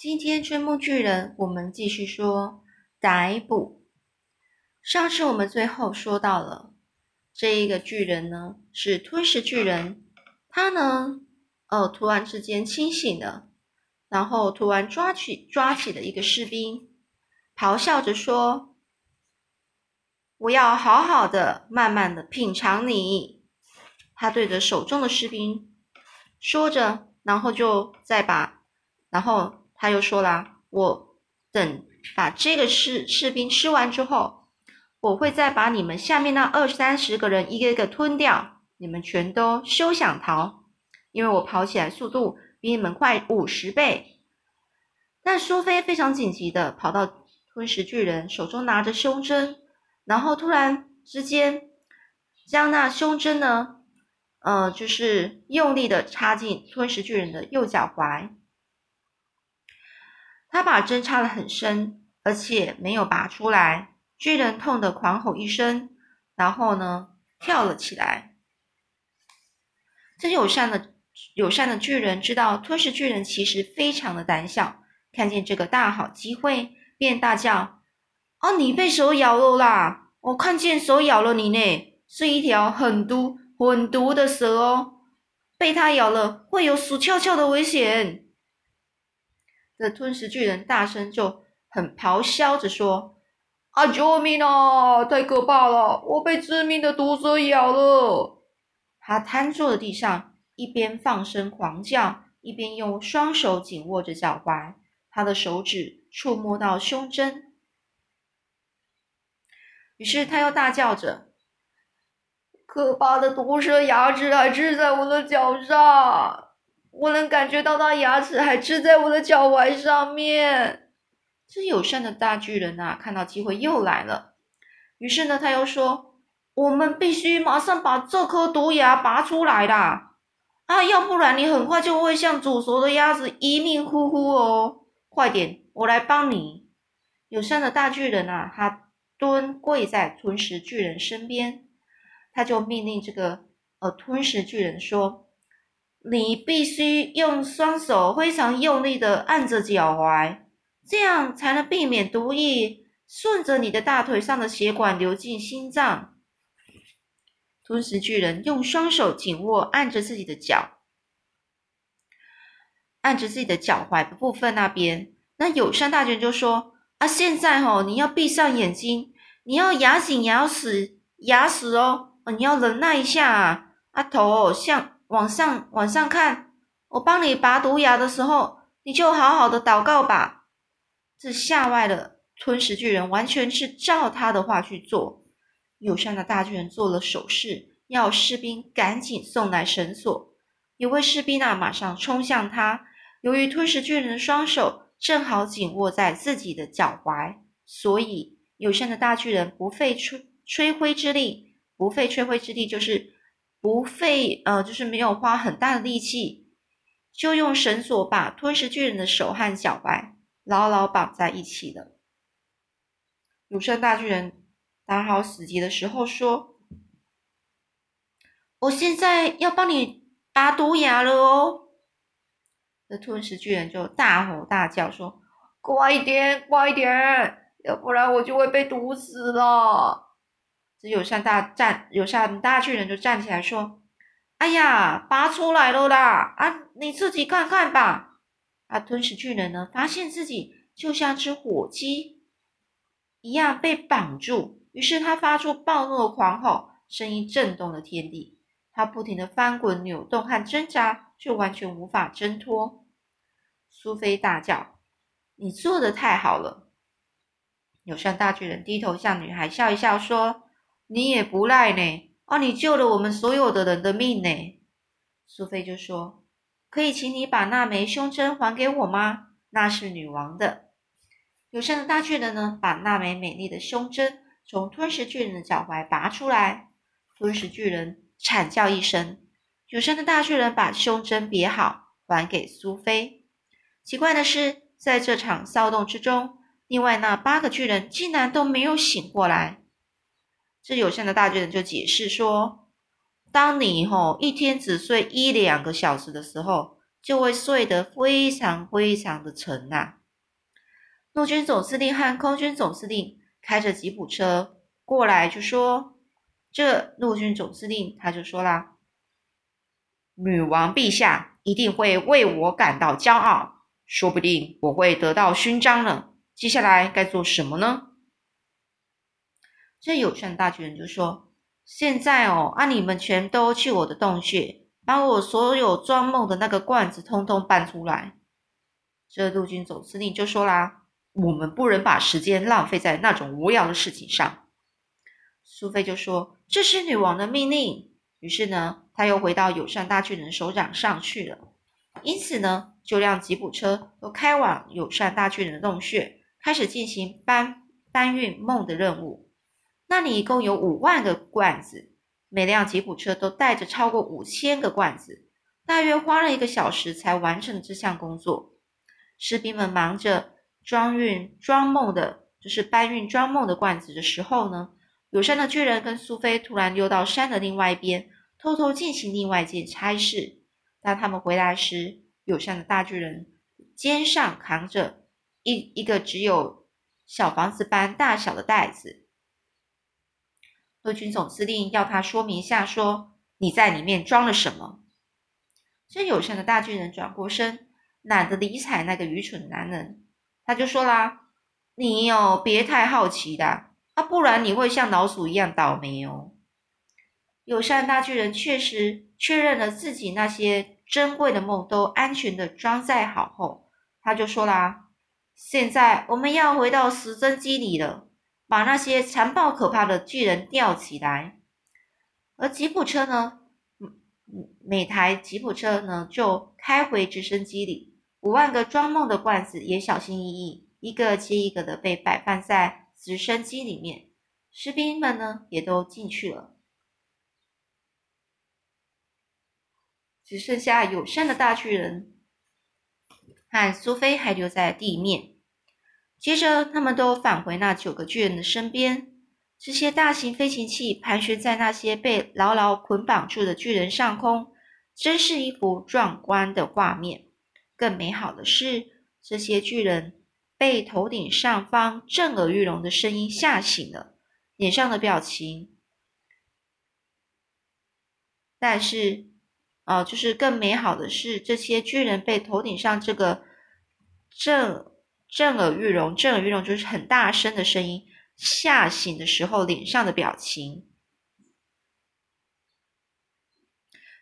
今天追梦巨人，我们继续说逮捕。上次我们最后说到了这一个巨人呢，是吞食巨人，他呢，呃，突然之间清醒了，然后突然抓起抓起了一个士兵，咆哮着说：“我要好好的、慢慢的品尝你。”他对着手中的士兵说着，然后就再把，然后他又说啦：“我等把这个士士兵吃完之后，我会再把你们下面那二三十个人一个一个吞掉，你们全都休想逃，因为我跑起来速度比你们快五十倍。”但苏菲非常紧急的跑到吞食巨人手中，拿着胸针，然后突然之间将那胸针呢。呃，就是用力的插进吞食巨人的右脚踝，他把针插得很深，而且没有拔出来。巨人痛得狂吼一声，然后呢，跳了起来。这友善的友善的巨人知道吞噬巨人其实非常的胆小，看见这个大好机会，便大叫：“哦，你被蛇咬了啦！我看见蛇咬了你呢，是一条狠毒。”狠毒的蛇哦，被它咬了会有死翘翘的危险。这吞食巨人大声就很咆哮着说：“啊，救命啊！太可怕了，我被致命的毒蛇咬了！”他瘫坐在地上，一边放声狂叫，一边用双手紧握着脚踝，他的手指触摸到胸针，于是他又大叫着。可怕的毒蛇牙齿还吃在我的脚上，我能感觉到它牙齿还支在我的脚踝上面。这友善的大巨人呐，看到机会又来了，于是呢，他又说：“我们必须马上把这颗毒牙拔出来啦！啊，要不然你很快就会像煮熟的鸭子一命呼呼哦！快点，我来帮你。”友善的大巨人啊，他蹲跪在吞食巨人身边。他就命令这个呃吞食巨人说：“你必须用双手非常用力的按着脚踝，这样才能避免毒液顺着你的大腿上的血管流进心脏。”吞食巨人用双手紧握按着自己的脚，按着自己的脚踝的部分那边。那友善大巨人就说：“啊，现在哦，你要闭上眼睛，你要牙紧牙死牙死哦。”你要忍耐一下啊！阿头像往上往上看，我帮你拔毒牙的时候，你就好好的祷告吧。这下外的吞食巨人完全是照他的话去做。友善的大巨人做了手势，要士兵赶紧送来绳索。有位士兵啊，马上冲向他。由于吞食巨人的双手正好紧握在自己的脚踝，所以友善的大巨人不费吹吹灰之力。不费吹灰之力，就是不费呃，就是没有花很大的力气，就用绳索把吞食巨人的手和脚踝牢牢绑在一起了。鲁善大巨人打好死结的时候说：“我现在要帮你拔毒牙了哦。”这吞食巨人就大吼大叫说：“快一点，快一点，要不然我就会被毒死了。”这友善大站友善大巨人就站起来说：“哎呀，拔出来了啦！啊，你自己看看吧。”啊，吞食巨人呢，发现自己就像只火鸡一样被绑住，于是他发出暴怒的狂吼，声音震动了天地。他不停的翻滚、扭动和挣扎，却完全无法挣脱。苏菲大叫：“你做的太好了！”友善大巨人低头向女孩笑一笑说。你也不赖呢，哦，你救了我们所有的人的命呢。苏菲就说：“可以请你把那枚胸针还给我吗？那是女王的。”友善的大巨人呢，把那枚美丽的胸针从吞食巨人的脚踝拔出来。吞食巨人惨叫一声，友善的大巨人把胸针别好，还给苏菲。奇怪的是，在这场骚动之中，另外那八个巨人竟然都没有醒过来。这友善的大巨人就解释说：“当你吼一天只睡一两个小时的时候，就会睡得非常非常的沉呐。陆军总司令和空军总司令开着吉普车过来，就说：“这陆军总司令他就说啦，女王陛下一定会为我感到骄傲，说不定我会得到勋章呢。接下来该做什么呢？”这友善大巨人就说：“现在哦，啊，你们全都去我的洞穴，把我所有装梦的那个罐子通通搬出来。”这陆军总司令就说啦：“我们不能把时间浪费在那种无聊的事情上。”苏菲就说：“这是女王的命令。”于是呢，他又回到友善大巨人手掌上去了。因此呢，就让吉普车都开往友善大巨人的洞穴，开始进行搬搬运梦的任务。那里一共有五万个罐子，每辆吉普车都带着超过五千个罐子，大约花了一个小时才完成这项工作。士兵们忙着装运装梦的，就是搬运装梦的罐子的时候呢，友善的巨人跟苏菲突然溜到山的另外一边，偷偷进行另外一件差事。当他们回来时，友善的大巨人肩上扛着一一个只有小房子般大小的袋子。陆军总司令要他说明一下，说你在里面装了什么。这友善的大巨人转过身，懒得理睬那个愚蠢的男人，他就说啦：“你哦，别太好奇的啊，不然你会像老鼠一样倒霉哦。”友善大巨人确实确认了自己那些珍贵的梦都安全的装载好后，他就说啦：“现在我们要回到时针机里了。”把那些残暴可怕的巨人吊起来，而吉普车呢，每台吉普车呢就开回直升机里，五万个装梦的罐子也小心翼翼，一个接一个的被摆放在直升机里面，士兵们呢也都进去了，只剩下友善的大巨人和苏菲还留在地面。接着，他们都返回那九个巨人的身边。这些大型飞行器盘旋在那些被牢牢捆绑住的巨人上空，真是一幅壮观的画面。更美好的是，这些巨人被头顶上方震耳欲聋的声音吓醒了，脸上的表情。但是，哦，就是更美好的是，这些巨人被头顶上这个震。震耳欲聋，震耳欲聋就是很大声的声音，吓醒的时候脸上的表情。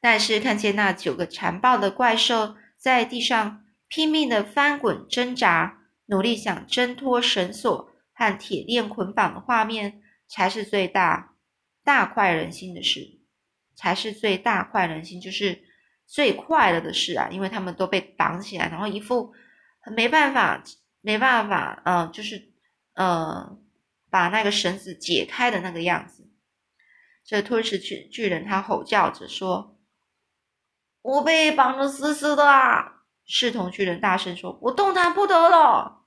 但是看见那九个残暴的怪兽在地上拼命的翻滚挣扎，努力想挣脱绳索和铁链捆绑的画面，才是最大大快人心的事，才是最大快人心，就是最快乐的事啊！因为他们都被绑起来，然后一副没办法。没办法，嗯，就是，呃，把那个绳子解开的那个样子。这吞噬巨巨人他吼叫着说：“我被绑得死死的啊！”视同巨人大声说：“我动弹不得了。”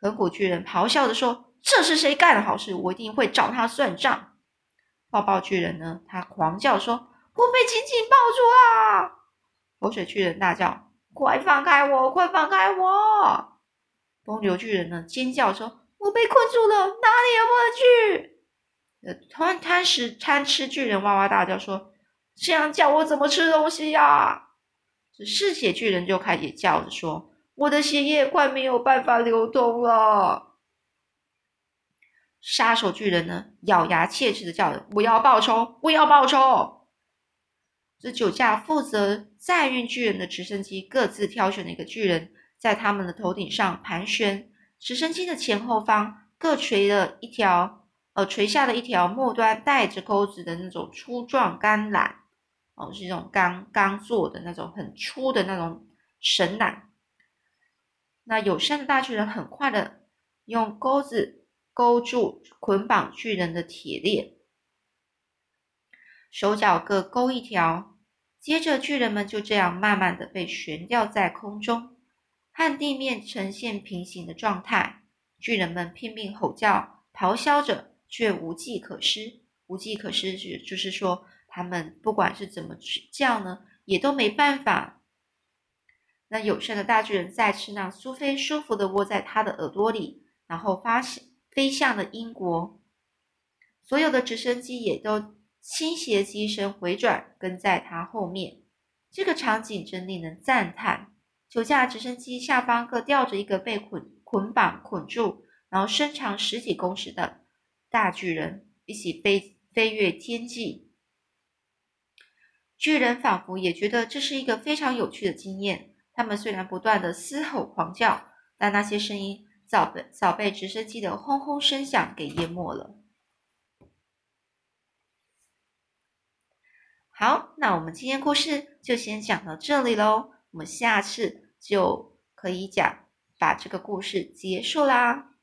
恒骨巨人咆哮着说：“这是谁干的好事？我一定会找他算账。”抱抱巨人呢，他狂叫说：“我被紧紧抱住了！”口水巨人大叫：“快放开我！快放开我！”公牛巨人呢，尖叫说：“我被困住了，哪里也不能去。”呃，贪贪食贪吃巨人哇哇大叫说：“这样叫我怎么吃东西呀？”嗜血巨人就开始叫着说：“我的血液快没有办法流通了。”杀手巨人呢，咬牙切齿的叫着：“我要报仇！我要报仇！”这九架负责载运巨人的直升机各自挑选了一个巨人。在他们的头顶上盘旋，直升机的前后方各垂了一条，呃，垂下了一条末端带着钩子的那种粗壮钢缆，哦，是一种钢钢做的那种很粗的那种绳缆。那友善的大巨人很快的用钩子勾住捆绑巨人的铁链，手脚各勾一条，接着巨人们就这样慢慢的被悬吊在空中。和地面呈现平行的状态，巨人们拼命吼叫、咆哮着，却无计可施。无计可施是就是说，他们不管是怎么去叫呢，也都没办法那友善的大巨人再次让苏菲舒服的窝在他的耳朵里，然后发飞向了英国。所有的直升机也都倾斜机身回转，跟在他后面。这个场景真令人赞叹。九架直升机下方各吊着一个被捆捆绑、捆住，然后身长十几公尺的大巨人，一起飞飞越天际。巨人仿佛也觉得这是一个非常有趣的经验。他们虽然不断的嘶吼狂叫，但那些声音早被早被直升机的轰轰声响给淹没了。好，那我们今天故事就先讲到这里喽。我们下次就可以讲，把这个故事结束啦。